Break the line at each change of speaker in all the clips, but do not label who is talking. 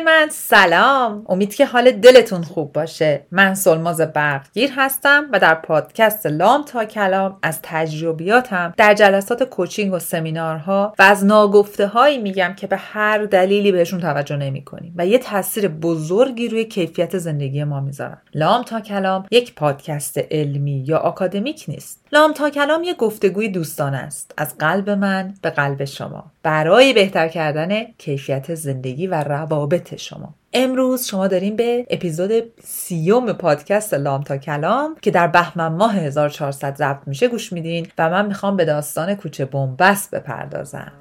من سلام. امید که حال دلتون خوب باشه. من سلماز برقگیر هستم و در پادکست لام تا کلام از تجربیاتم در جلسات کوچینگ و سمینارها و از ناگفته هایی میگم که به هر دلیلی بهشون توجه نمی کنیم و یه تاثیر بزرگی روی کیفیت زندگی ما می‌ذارن. لام تا کلام یک پادکست علمی یا آکادمیک نیست. لام تا کلام یه گفتگوی دوستانه است. از قلب من به قلب شما. برای بهتر کردن کیفیت زندگی و روابط شما. امروز شما داریم به اپیزود سیوم پادکست لام تا کلام که در بهمن ماه 1400 ضبط میشه گوش میدین و من می‌خوام به داستان کوچه بنبست بپردازم.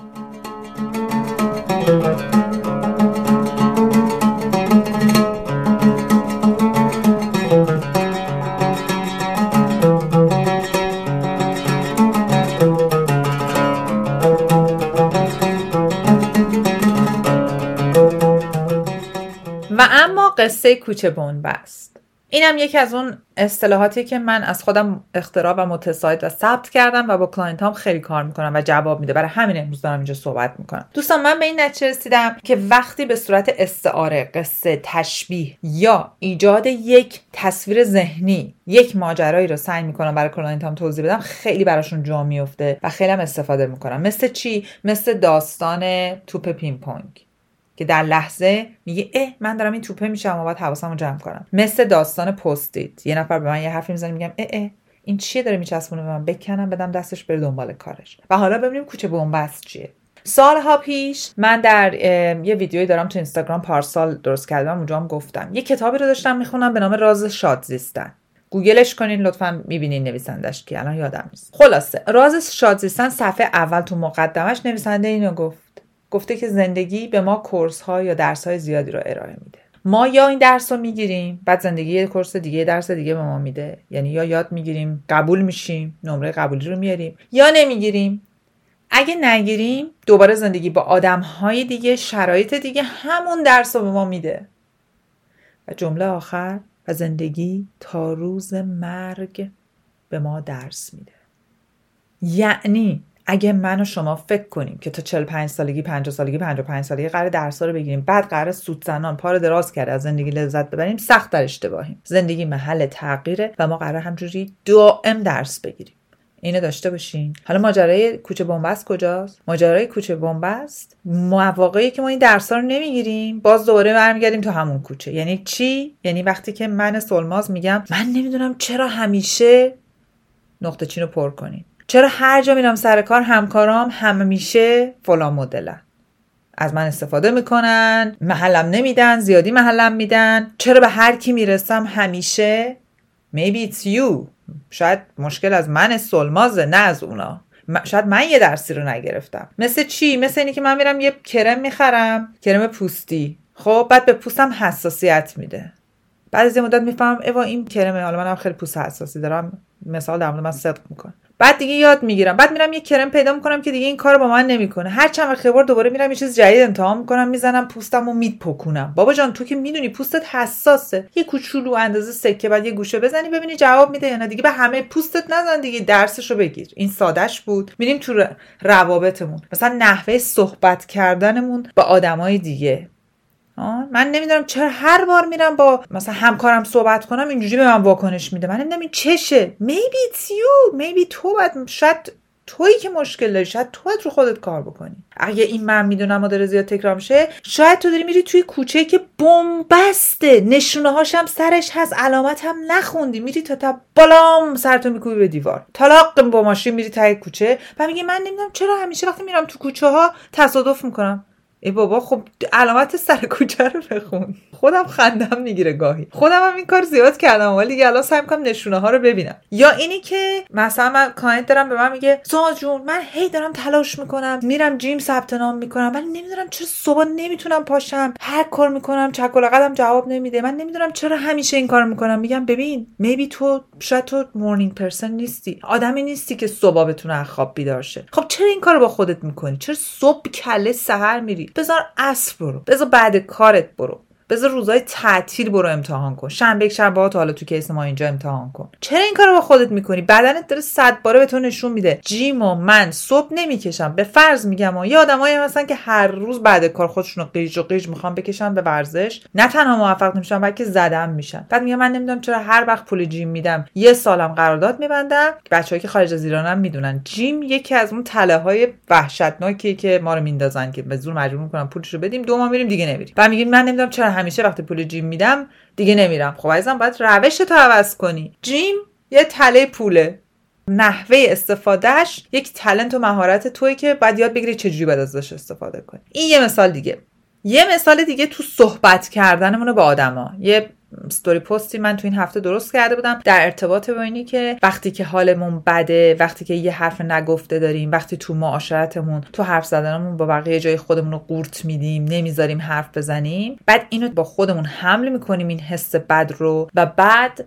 قصه کوچه بنبست اینم یکی از اون اصطلاحاتی که من از خودم اختراع و متساعد و ثبت کردم و با client هام خیلی کار می‌کنم و جواب میده. برای همین امروز دارم اینجا صحبت می‌کنم. دوستان من به این نتیجه رسیدم که وقتی به صورت استعاره قصه تشبیه یا ایجاد یک تصویر ذهنی یک ماجرایی رو سعی می‌کنم برای client هام توضیح بدم خیلی براشون جا میفته و خیلی هم استفاده می‌کنم. مثل چی؟ مثل داستان توپ پینگ پونگ. که در لحظه میگه اه من دارم این توپه میشم و باید حواسم رو جمع کنم. مثل داستان پستید یه نفر به من یه حرفی می‌زنه میگم اه اه این چیه داره میچسبونه به من؟ بکنم بدم دستش بره دنبال کارش. و حالا ببینیم کوچه بنبست چیه. سالها پیش من در یه ویدیویی دارم تو اینستاگرام پارسال درست کردم اونجا هم گفتم. یه کتابی رو داشتم می‌خونم به نام راز شاد زیستن گوگلش کنین لطفا می‌بینین نویسندش که الان یادم نیست. خلاصه راز شاد زیستن صفحه اول تو مقدمش نویسنده اینو گفت. گفته که زندگی به ما کورس ها یا درس های زیادی رو ارائه میده. ما یا این درس رو می‌گیریم بعد زندگی یه کورس دیگه درس دیگه به ما میده. یعنی یا یاد می‌گیریم قبول میشیم نمره قبولی رو میاریم یا نمی‌گیریم. اگه نگیریم دوباره زندگی با آدم های دیگه شرایط دیگه همون درس رو به ما میده. و جمله آخر و زندگی تا روز مرگ به ما درس میده. یعنی اگه من و شما فکر کنیم که تا 45 سالگی 50 سالگی 55 سالگی قرار درسا رو بگیریم بعد قرار سود زنان پا دراز کرده از زندگی لذت ببریم سخت در اشتباهیم. زندگی محل تغییره و ما قرار همجوری دائم درس بگیریم. اینو داشته باشین. حالا ماجرای کوچه بنبست کجاست؟ ماجرای کوچه بنبست مواقعی که ما این درس رو نمی‌گیریم باز دوباره برمیگردیم تو همون کوچه. یعنی چی؟ یعنی وقتی که من سلماز میگم من نمی‌دونم چرا همیشه نقطه چین رو پر کنیم چرا هر جا میرم سر کار همکارام همه میشه فلان مدلن؟ از من استفاده می‌کنن محلم نمیدن زیادی محلم میدن. چرا به هر کی می‌رسم همیشه؟ Maybe it's you. شاید مشکل از من سلمازه نه از اونا. شاید من یه درسی رو نگرفتم. مثل چی؟ مثل اینی که من میرم یه کرم می‌خرم کرم پوستی. خب بعد به پوستم حساسیت میده. بعد از یه مدت می‌فهمم ایوا این کرمه حالا منم خیلی پوست حساسی دارم. مثال در مورد من صدق می‌کنه. بعد دیگه یاد می‌گیرم. بعد میرم یه کرم پیدا می‌کنم که دیگه این کار با من نمی‌کنه. هر چند وقت بار دوباره میرم یه چیز جدید امتحان می‌کنم می‌زنم پوستم و میپکونم. بابا جان تو که می‌دونی پوستت حساسه. یه کوچولو اندازه سکه بعد یه گوشه بزنی ببینی جواب میده یا نه. دیگه به همه پوستت نزن دیگه درسشو بگیر. این سادش بود. میریم تو روابطمون. مثلا نحوه صحبت کردنمون با آدمای دیگه. من نمی‌دونم چرا هر بار میرم با مثلا همکارم صحبت کنم اینجوری به من واکنش میده. من نمی‌دونم این چشه. Maybe it's you. Maybe تو باید شاید تویی که مشکل داری. شاید تو رو خودت کار بکنی. اگه این من می‌دونم و داره زیاد تکرار میشه شاید تو داری میری توی کوچه که بمبسته نشونه هاشم سرش هست. علامت هم نخوندی. میری تا تا بالام سرتو میکوبی به دیوار. طلاق با ماشین میری تای کوچه. و میگه من نمی‌دونم چرا همیشه وقتی میرم تو کوچه ها تصادف می‌کنم. ای بابا خب علامت سر کوچه رو بخون. خودم خندم می‌گیره گاهی. خودم هم این کار زیاد کردم ولی دیگه الان سعی می‌کنم نشونه ها رو ببینم. یا اینی که مثلا من client دارم به من میگه ساز جون من هی دارم تلاش می‌کنم. میرم gym ثبت نام می‌کنم. ولی نمی‌دونم چرا صبح نمی‌تونم پاشم. هر کار می‌کنم چک و جواب نمیده. من نمی‌دونم چرا همیشه این کار می‌کنم. میگم ببین maybe تو شاید تو morning person نیستی. آدمی نیستی که صبح بتونه خواب بیدار شه. خب چرا این کارو با خودت می‌کنی؟ چرا صبح کله سحر میری؟ بذار عصر برو. بذار بعد کارت برو. بذار روزای تعطیل برو امتحان کن. شنبه شنبه ها حالا تو case ما اینجا امتحان کن. چرا این کارو با خودت می‌کنی؟ بدنت داره صد باره به تو نشون میده. جیم و من صبح نمی‌کشم. به فرض میگم و یه آدمایی مثلا که هر روز بعد کار خودشون رو قیج و قیج می‌خوام بکشن به ورزش نه تنها موفق نمیشن بلکه زدم میشن. بعد میگم من نمی‌دونم چرا هر وقت پول جیم میدم یه سالم قرارداد میبندم. بچه‌ای که خارج از ایرانم می‌دونن. جیم یکی از اون تله های وحشتناکی که ما رو میندازن که به زور مجبور می‌کنن پولشو بدیم. دو ماه میریم دیگه نمیریم. بعد میگیم من نمی‌دونم چرا همیشه وقتی پول جیم میدم دیگه نمیرم. خب عزیزم باید روش تو عوض کنی. جیم یه تله پوله. نحوه استفادهش یک تلنت و مهارت توی که باید یاد بگیری چجوری باید ازش استفاده کنی. این یه مثال دیگه. یه مثال دیگه تو صحبت کردنمونه با آدما. یه ستوری پستی من تو این هفته درست کرده بودم. در ارتباط با اینی که وقتی که حالمون بده وقتی که یه حرف نگفته داریم وقتی تو معاشرتمون تو حرف زدنمون با بقیه جای خودمون رو قورت میدیم نمی‌ذاریم حرف بزنیم بعد اینو با خودمون حمل می‌کنیم این حس بد رو و بعد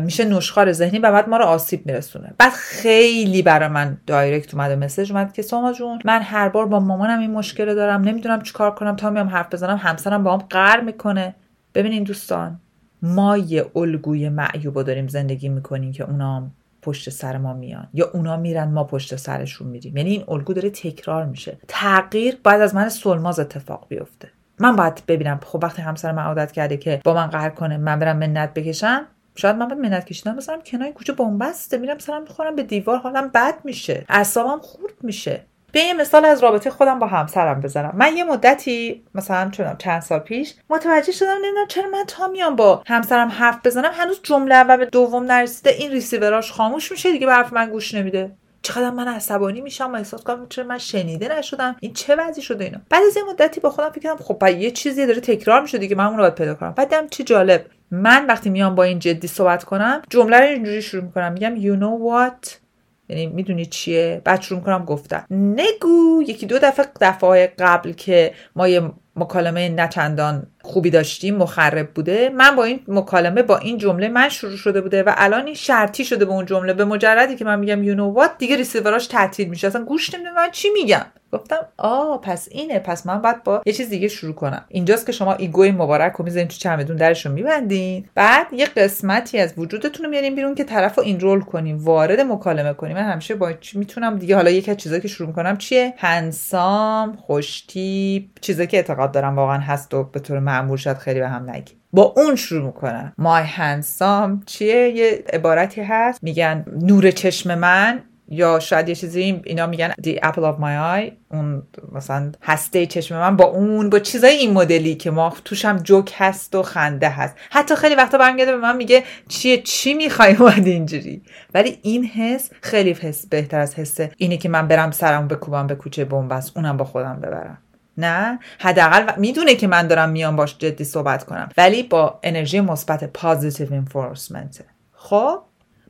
میشه نشخار ذهنی و بعد ما رو آسیب میرسونه. بعد خیلی برای من دایرکت اومده مسج اومد که ساما جون من هر بار با مامانم این مشکل دارم نمی‌دونم چیکار کنم تا میام حرف بزنم همسرم با هم قر می‌کنه. ببینین دوستان ما یه الگوی معیوبا داریم زندگی می‌کنیم که اونا پشت سر ما میان یا اونا میرن ما پشت سرشون میریم. یعنی این الگو داره تکرار میشه. تغییر باید از من سلماز اتفاق بیفته. من باید ببینم خب وقتی همسر من عادت کرده که با من قهر کنه من برم منت بکشم شاید من باید منت کشیدم بذارم کنار کوچه بنبسته میرم سرم می‌خورم به دیوار حالم بد میشه اعصابم خورد میشه. به یه مثال از رابطه خودم با همسرم بزنم. من یه مدتی مثلا چند سال پیش متوجه شدم نمی‌دونم چرا من تا میام با همسرم حرف بزنم هنوز جمله و به دوم نرسیده این ریسیوراش خاموش میشه دیگه به حرف من گوش نمیده. چقدر من عصبانی میشم و احساس کنم چرا من شنیده نشدم. این چه وضعی شده اینا بعد از یه مدتی با خودم فکر کردم خب یه چیزی داره تکرار میشه دیگه من اون رو باید پیدا کنم. بعد دیدم چه جالب. من وقتی میام با این جدی صحبت کنم جمله رو اینجوری شروع می‌کنم. میگم you know what یعنی می‌دونی چیه؟ بعد شروع می‌کنم گفتن. نگو! یکی دو دفعه دفعه قبل که ما یه مکالمه نچندان خوبی داشتیم مخرب بوده من با این مکالمه با این جمله من شروع شده بوده و الان این شرطی شده به اون جمله. به مجردی که من میگم you know what دیگه ریسیوراش تعطیل میشه. اصلا گوش نمیده من چی میگم؟ گفتم آ پس اینه پس من باید با یه چیز دیگه شروع کنم. اینجاست که شما ego ی مبارک رو می‌ذارین تو چمدون درش رو میبندین. بعد یه قسمتی از وجودتون رو میارین بیرون که طرف رو enroll کنیم وارد مکالمه کنیم من همیشه با می‌تونم دیگه حالا یکی از چیزایی که شروع کنم چیه؟ handsome خوشتیپ چیزایی که اعتقاد دارم واقعا هست و به طور معمول شاید خیلی به هم نگی. با اون شروع می‌کنم. مای هنسام چیه؟ یه عبارتی هست. میگن نور چشم من یا شاید یه چیزی اینا میگن the apple of my eye اون مثلا هسته چشم من با اون با چیزای این مدلی که ما توش هم جوک هست و خنده هست. حتی خیلی وقتا برمیگرده به من میگه چیه چی می‌خوای اومد اینجوری؟ ولی این حس خیلی حس بهتر از حسه اینه که من برم سرم بکوبم به کوچه بنبست اونم با خودم ببرم. نه؟ حداقل می‌دونه که من دارم میام باش جدی صحبت کنم. ولی با انرژی مثبت پازیتیو انفورسمنت خب؟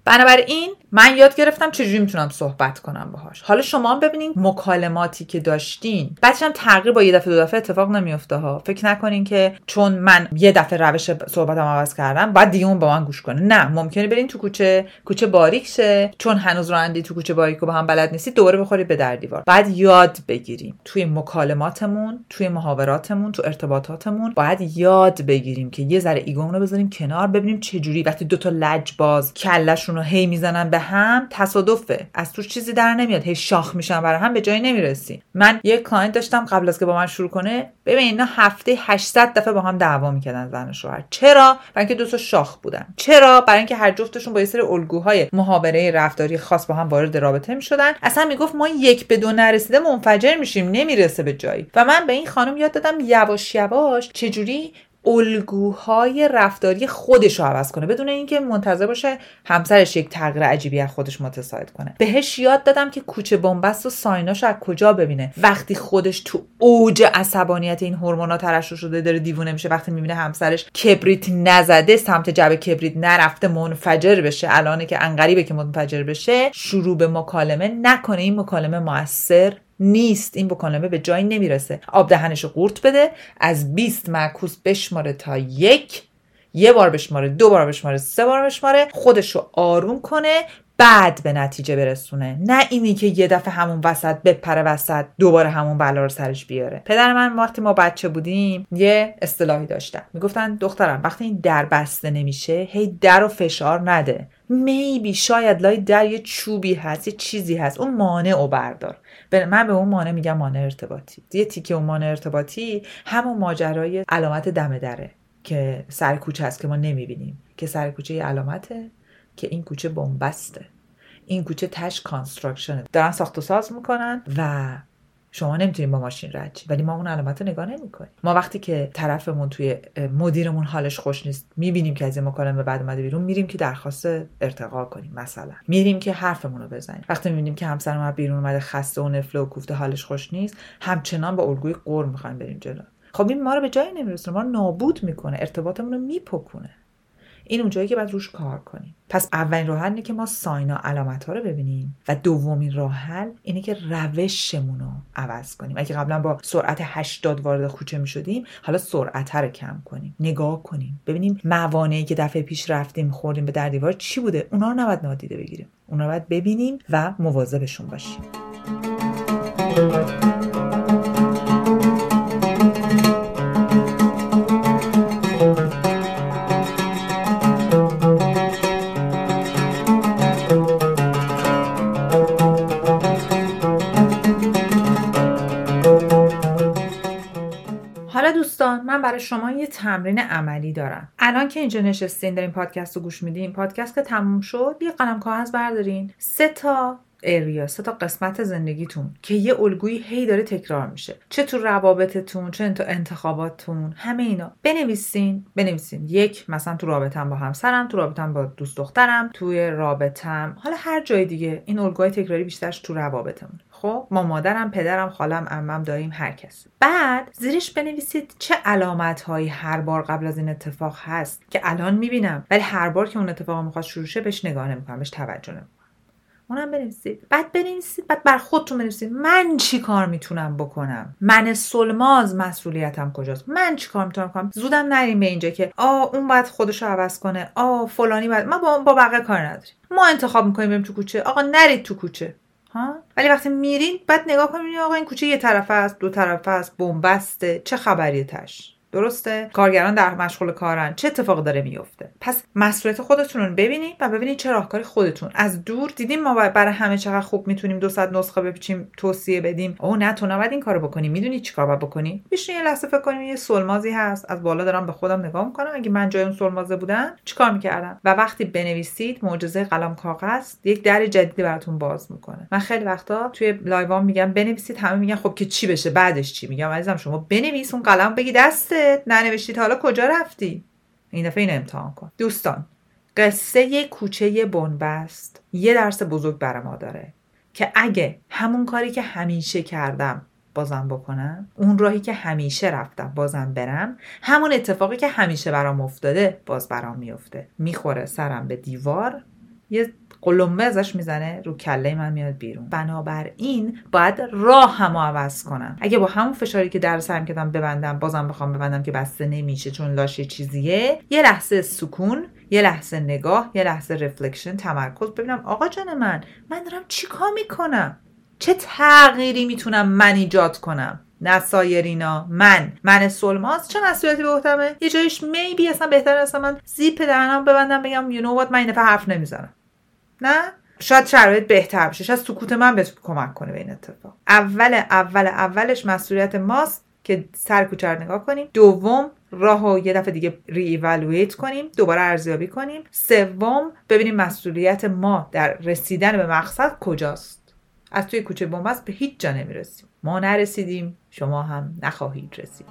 بنابراین من یاد گرفتم چجوری می‌تونم صحبت کنم باهاش. حالا شما هم ببینین مکالماتی که داشتین. بعدش هم تغییر با یه دفعه دو دفعه اتفاق نمیفته ها. فکر نکنین که چون من یه دفعه روش صحبتم عوض کردم بعد دیگه اون با من گوش کنه. نه ممکنه برین تو کوچه کوچه باریک شه. چون هنوز رانندگی تو کوچه باریک با هم بلد نیستی دوره بخورید به در دیوار. بعد یاد بگیریم. توی مکالماتمون توی محاوراتمون تو ارتباطاتمون باید یاد بگیریم که یه ذره ego مون رو بذاریم کنار ببینیم چه جوری وقتی دو تا لجباز کلشون رو هی می‌زنن به هم تصادفه. از توش چیزی در نمیاد. هی شاخ میشن برای هم به جایی نمی‌رسی. من یه client داشتم قبل از که با من شروع کنه ببین اینا هفته 800 دفعه با هم دعوا می‌کردن زن و شوهر چرا؟ برای اینکه دو تا شاخ بودن. چرا؟ برای اینکه هر جفتشون با یه سری الگوهای محاوره رفتاری خاص با هم وارد رابطه می‌شدن. اصلا می‌گفت ما یک به دو نرسیده منفجر میشیم. نمی‌رسه به جایی. و من به این خانم یاد دادم یواش یواش چجوری الگوهای رفتاری خودش رو عوض کنه. بدون اینکه منتظر باشه همسرش یک تغییر عجیبی از خودش متساعد کنه. بهش یاد دادم که کوچه بنبست و سایناش از کجا ببینه. وقتی خودش تو اوج عصبانیت این هورمونا ترشح شده داره دیوونه میشه وقتی می‌بینه همسرش کبریت نزده سمت جب کبریت نرفته منفجر بشه الانه که انقریبه که منفجر بشه شروع به مکالمه نکنه. این مکالمه موثر نیست. این مکالمه به جایی نمی‌رسه. آب دهنش رو قورت بده. از 20 معکوس بشماره تا یک. یه بار بشماره دو بار بشماره سه بار بشماره. خودش رو آروم کنه. بعد به نتیجه برسونه. نه اینی که یه دفعه همون وسط بپره وسط دوباره همون بلا رو سرش بیاره. پدر من وقتی ما بچه بودیم یه اصطلاحی داشتن. می‌گفتن دخترم وقتی این در بسته نمیشه هی در و فشار نده. میبی شاید لای در یه چوبی هست یه چیزی هست. اون مانع و بردار. من به اون مانع میگم مانع ارتباطی. یه تیکه اون مانع ارتباطی همون ماجرای علامت دم دره که سر کوچه هست که ما نمی‌بینیم. که سر کوچه یه علامته که این کوچه بنبسته. این کوچه تش کانستراکشنه. دارن ساخت و ساز می‌کنن و شما نمی‌تونید با ماشین رد ولی ما اون علامت رو نگاه نمی‌کنیم. ما وقتی که طرفمون توی مدیرمون حالش خوش نیست می‌بینیم که از این مکالمه بعد اومده بیرون میریم که درخواست ارتقا کنیم مثلا. میریم که حرفمون رو بزنیم. وقتی می‌بینیم که همسر بیرون اومده خسته و نفله و کوفته حالش خوش نیست همچنان با الگوی قور می‌خوایم بریم جلو. خب این ما رو به جایی نمیرسونه. ما رو نابود می‌کنه. ارتباطمون رو میپکونه. این اونجایی که باید روش کار کنیم. پس اولین راه اینه که ما ساینا علامت ها رو ببینیم و دومین راه حل اینه که روشمون رو عوض کنیم. اگه قبلا با سرعت 80 وارد کوچه می شدیم حالا سرعت رو کم کنیم. نگاه کنیم. ببینیم موانعی که دفعه پیش رفتیم خوردیم به در دیوار چی بوده؟ اونا رو نباید نادیده بگیریم. اونا رو باید ببینیم و مواظبشون باشیم. من برای شما یه تمرین عملی دارم. الان که اینجا نشستین دارین پادکست رو گوش میدین پادکست که تموم شد یه قلم کاغذ بردارین. سه تا اریا سه تا قسمت زندگیتون که یه الگویی هی داره تکرار میشه. چه تو روابطتون چه تو انتخاباتتون همه اینا. بنویسین بنویسین. یک مثلا تو رابطم با همسرم تو رابطم با دوست دخترم توی رابطم. حالا هر جای دیگه این الگوهای تکراری بیشترش تو روابطمون خب ما مادرم پدرم خالم عمم داریم هر کس. بعد زیرش بنویسید چه علامت هایی هر بار قبل از این اتفاق هست که الان می‌بینم ولی هر بار که اون اتفاق می‌خواد شروع شه بهش نگاه نمی‌کنم بهش توجه نمی‌کنم. اونم بنویسید. بعد بنویسید بعد بر خودتون بنویسید. من چی کار می‌تونم بکنم؟ من سلماز مسئولیتم کجاست؟ من چی کار می‌تونم کنم زودم نریم به اینجا که آ اون باید خودش رو عوض کنه. آ فلانی باید. ما با, با بقیه کار نداریم. ما انتخاب می‌کنیم بریم تو کوچه. آقا نرید تو کوچه. ها؟ ولی وقتی میرین بعد نگاه کنید آقا این کوچه یه طرف است دو طرف است بنبسته چه خبریه تش. درسته؟ کارگران در مشغول کارن. چه اتفاقی داره میفته پس مسئولیت خودتون رو ببینید و ببینید چه راهکاری خودتون. از دور دیدیم ما برای همه چقدر خوب می‌تونیم دو نسخه بپیچیم توصیه بدیم. او نه تو نباید این کارو بکنی. می‌دونی چیکار باید بکنی؟ بشین یه لحظه فکر کنیم یه سلمازی هست. از بالا دارم به خودم نگاه می‌کنم. اگه من جای اون سلمازه بودم چیکار می‌کردم؟ و وقتی بنویسید معجزه قلم کاغذ یک در جدیدی براتون باز می‌کنه. من خیلی وقتا توی لایوام میگم بنویسید. همه میگن خب که چی بشه؟ بعدش چی میگم؟ عزیزم شما بنویس اون قلم بگی دسته ننوشتید. حالا کجا رفتی؟ این دفعه این امتحان کن. دوستان قصه کوچه بنبست یه درس بزرگ برای ما داره که اگه همون کاری که همیشه کردم بازم بکنم اون راهی که همیشه رفتم بازم برم همون اتفاقی که همیشه برام افتاده باز برام میفته. می‌خوره سرم به دیوار یه قلمبه ازش می‌زنه رو کله من میاد بیرون. بنابراین باید راه هم عوض کنم. اگه با همون فشاری که در سرم کردم ببندم بازم بخوام ببندم که بسته نمیشه چون لاشه چیزیه یه لحظه سکون یه لحظه نگاه یه لحظه رفلکشن تمرکز. ببینم آقا جان من من دارم چیکار می‌کنم؟ چه تغییری می‌تونم من ایجاد کنم؟ نه سایرینا من. من سلماز چه مسئولیتی به عهدمه یه جایش میبی اصلا بهتر اصلا من زیپ دهنم ببندم بگم you know what من این حرف نمی‌زنم. نه? شاید شرایط بهتر بشه. شاید سکوت من به کمک کنه به این اتفاق. اول اول اولش مسئولیت ماست که سر کوچه نگاه کنیم. دوم راه و یه دفعه دیگه ری کنیم. دوباره ارزیابی کنیم. سوم ببینیم مسئولیت ما در رسیدن به مقصد کجاست. از توی کوچه بنبست به هیچ جا نمی‌رسیم. ما نرسیدیم شما هم نخواهید رسید.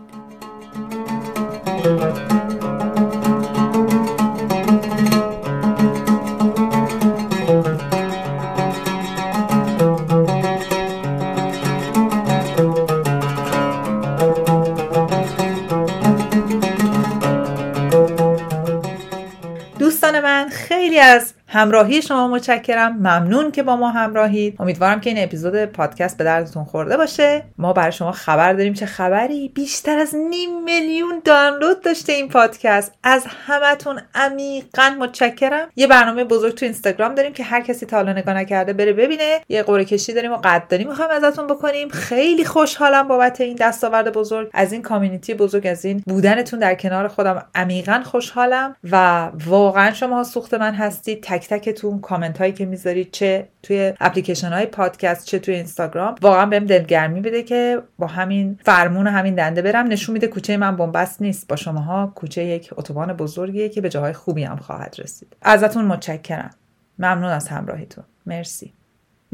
yes همراهی شما متشکرم. ممنون که با ما همراهید. امیدوارم که این اپیزود پادکست به دردتون خورده باشه. ما برای شما خبر داریم چه خبری؟ بیشتر از نیم میلیون دانلود داشته این پادکست. از همتون عمیقا متشکرم. یه برنامه بزرگ تو اینستاگرام داریم که هر کسی تا حالا نگاه نکرده بره ببینه. یه قرعه کشی داریم و قدردانی می‌خوایم ازتون بکنیم. خیلی خوشحالم بابت این دستاورد بزرگ. از این کامیونیتی بزرگ از این بودنتون در کنار خودم عمیقا خوشحالم و واقعا شما سوخت من هستید. تکتون کامنت هایی که می‌ذارید چه توی اپلیکیشن های پادکست چه توی اینستاگرام واقعا بهم دلگرمی بده که با همین فرمون همین دنده برم. نشون میده کوچه من بنبست نیست. با شماها کوچه یک اتوبان بزرگیه که به جاهای خوبی هم خواهد رسید. ازتون متشکرم. ممنون از همراهیتون. مرسی.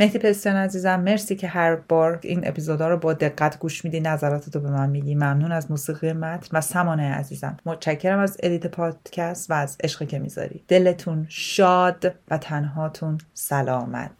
مهدی پستیان عزیزم مرسی که هر بار این اپیزودا رو با دقت گوش میدی نظراتتو به من میگی. ممنون از موسیقی متن و سمانه عزیزم. متشکرم از edit پادکست و از عشقی که می‌ذاری. دلتون شاد و تنهاتون سلامت.